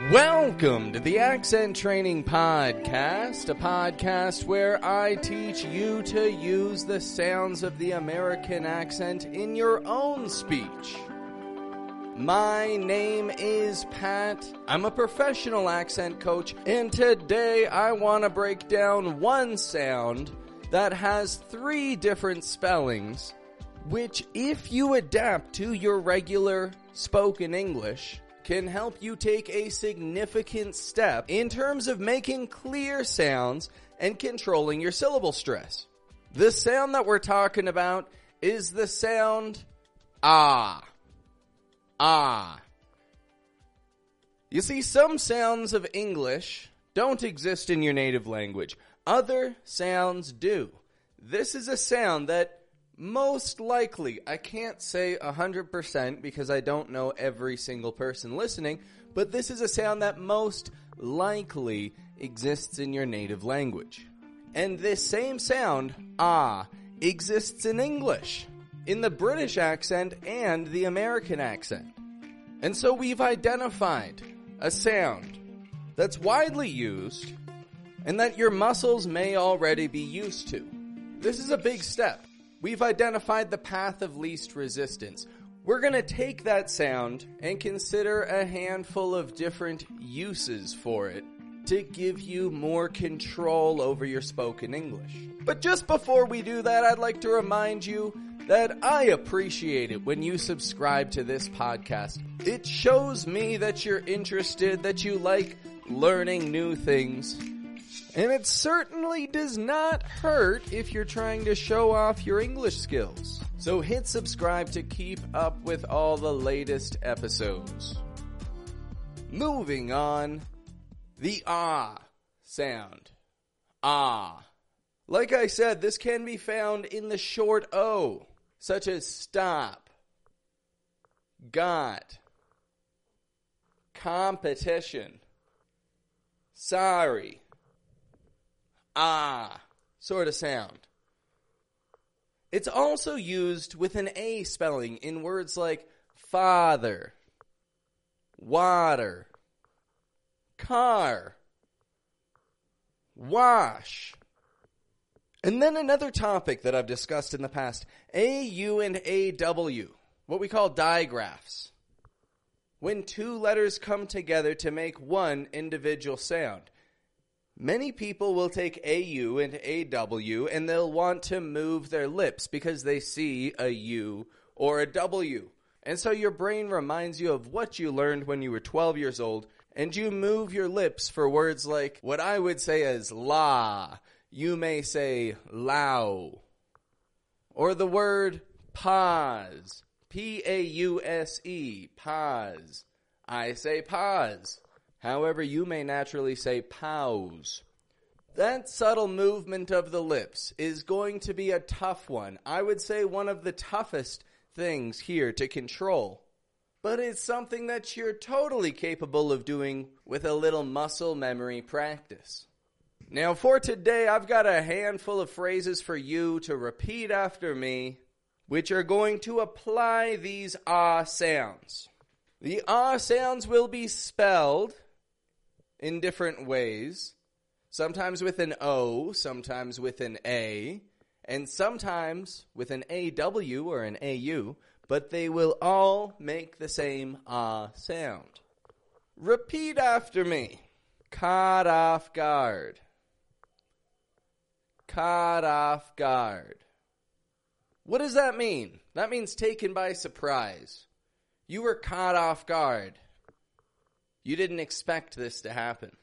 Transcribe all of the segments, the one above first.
Welcome to the Accent Training Podcast, a podcast where I teach you to use the sounds of the American accent in your own speech. My name is Pat. I'm a professional accent coach, and today I want to break down one sound that has three different spellings, which, if you adapt to your regular spoken English, can help you take a significant step in terms of making clear sounds and controlling your syllable stress. The sound that we're talking about is the sound ah. Ah. You see, some sounds of English don't exist in your native language. Other sounds do. This is a sound that most likely, I can't say 100% because I don't know every single person listening, but this is a sound that most likely exists in your native language. And this same sound, ah, exists in English, in the British accent and the American accent. And so we've identified a sound that's widely used and that your muscles may already be used to. This is a big step We've identified the path of least resistance. We're going to take that sound and consider a handful of different uses for it to give you more control over your spoken English. But just before we do that, I'd like to remind you that I appreciate it when you subscribe to this podcast. It shows me that you're interested, that you like learning new things, and it certainly does not hurt if you're trying to show off your English skills. So hit subscribe to keep up with all the latest episodes. Moving on, the ah sound. Ah. Like I said, this can be found in the short O, such as stop, got, competition, sorry, ah sort of sound. It's also used with an A spelling in words like father, water, car, wash. And then another topic that I've discussed in the past AU and AW, what we call digraphs. When two letters come together to make one individual sound. Many people will take AU and AW and they'll want to move their lips because they see a U or a W. And so your brain reminds you of what you learned when you were 12 years old and you move your lips for words like what I would say as la. You may say lao. Or the word pause. P-A-U-S-E. Pause. I say pause. However, you may naturally say pause. That subtle movement of the lips is going to be a tough one. I would say one of the toughest things here to control. But it's something that you're totally capable of doing with a little muscle memory practice. Now, for today, I've got a handful of phrases for you to repeat after me, which are going to apply these ah sounds. The ah sounds will be spelled in different ways. Sometimes with an O, sometimes with an A, and sometimes with an AW or an AU, but they will all make the same ah sound. Repeat after me. Caught off guard. Caught off guard. What does that mean? That means taken by surprise. You were caught off guard. You didn't expect this to happen.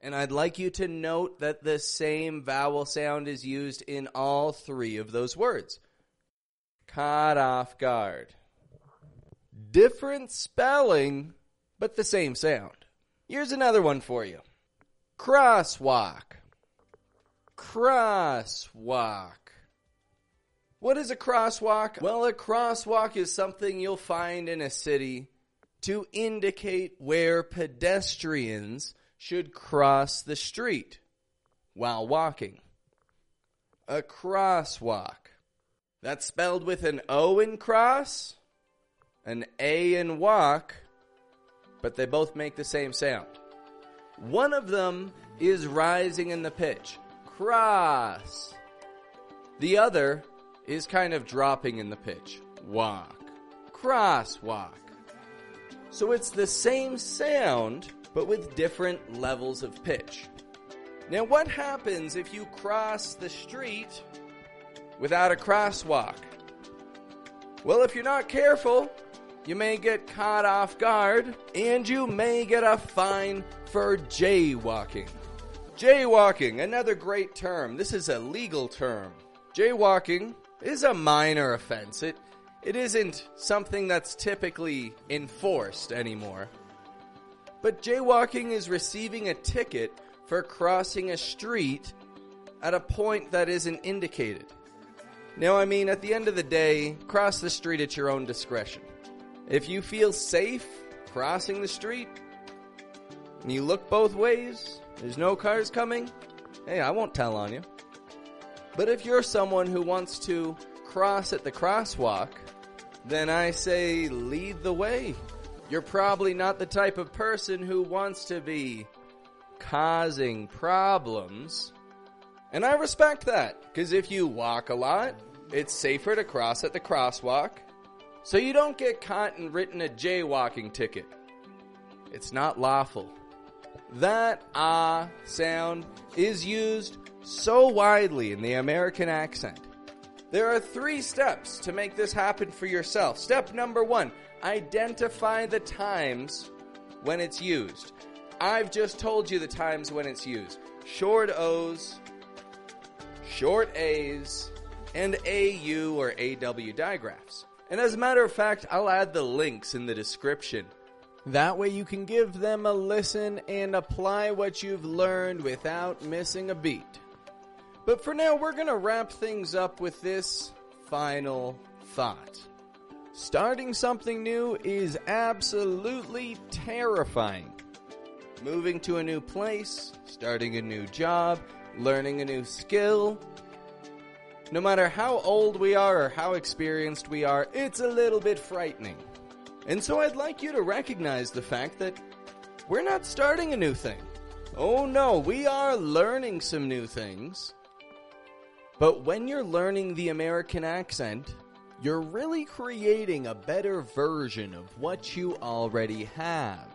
And I'd like you to note that the same vowel sound is used in all three of those words. Caught off guard. Different spelling, but the same sound. Here's another one for you crosswalk. Crosswalk. What is a crosswalk? Well, a crosswalk is something you'll find in a city to indicate where pedestrians should cross the street while walking. A crosswalk. That's spelled with an O in cross, an A in walk, but they both make the same sound. One of them is rising in the pitch. Cross. The other is kind of dropping in the pitch. Walk. Crosswalk. So it's the same sound, but with different levels of pitch. Now, what happens if you cross the street without a crosswalk? Well, if you're not careful, you may get caught off guard and you may get a fine for jaywalking. Jaywalking, another great term. This is a legal term. Jaywalking is a minor offense. It it isn't something that's typically enforced anymore. But jaywalking is receiving a ticket for crossing a street at a point that isn't indicated. Now, I mean, at the end of the day, cross the street at your own discretion. If you feel safe crossing the street and you look both ways, there's no cars coming, hey, I won't tell on you. But if you're someone who wants to cross at the crosswalk, then I say lead the way. You're probably not the type of person who wants to be causing problems. And I respect that, because if you walk a lot, it's safer to cross at the crosswalk, so you don't get caught and written a jaywalking ticket. It's not lawful. That ah sound is used so widely in the American accent. There are three steps to make this happen for yourself. Step number one identify the times when it's used. I've just told you the times when it's used short O's, short A's, and AU or AW digraphs. And as a matter of fact, I'll add the links in the description. That way you can give them a listen and apply what you've learned without missing a beat. But for now, we're going to wrap things up with this final thought. Starting something new is absolutely terrifying. Moving to a new place, starting a new job, learning a new skill. No matter how old we are or how experienced we are, it's a little bit frightening. And so I'd like you to recognize the fact that we're not starting a new thing. Oh no, we are learning some new things. But when you're learning the American accent, you're really creating a better version of what you already have.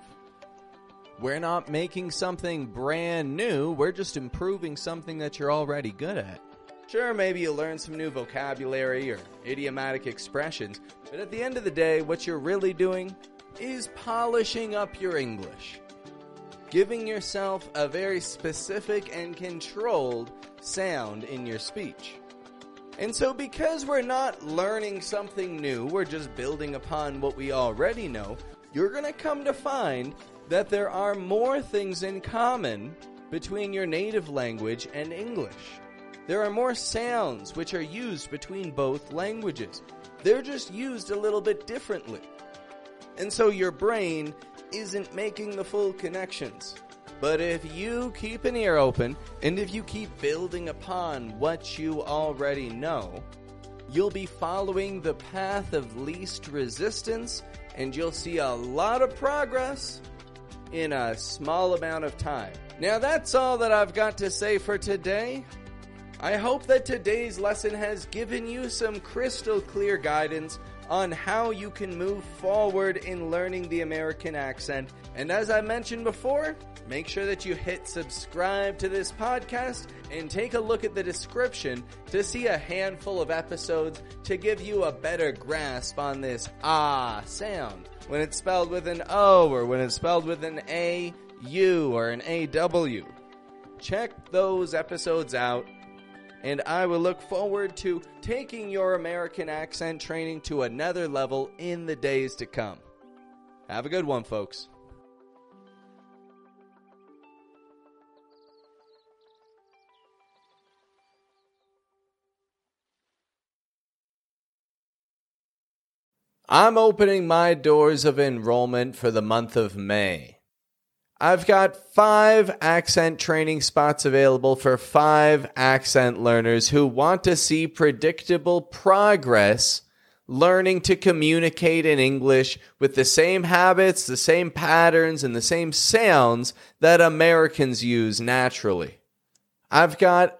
We're not making something brand new, we're just improving something that you're already good at. Sure, maybe you learn some new vocabulary or idiomatic expressions, but at the end of the day, what you're really doing is polishing up your English. Giving yourself a very specific and controlled sound in your speech. And so, because we're not learning something new, we're just building upon what we already know, you're going to come to find that there are more things in common between your native language and English. There are more sounds which are used between both languages. They're just used a little bit differently. And so your brain isn't making the full connections. But if you keep an ear open and if you keep building upon what you already know, you'll be following the path of least resistance and you'll see a lot of progress in a small amount of time. Now, that's all that I've got to say for today. I hope that today's lesson has given you some crystal clear guidance on how you can move forward in learning the American accent. And as I mentioned before, make sure that you hit subscribe to this podcast and take a look at the description to see a handful of episodes to give you a better grasp on this ah sound when it's spelled with an O or when it's spelled with an A U or an AW. Check those episodes out and I will look forward to taking your American accent training to another level in the days to come. Have a good one, folks. I'm opening my doors of enrollment for the month of May. I've got five accent training spots available for five accent learners who want to see predictable progress learning to communicate in English with the same habits, the same patterns, and the same sounds that Americans use naturally. I've got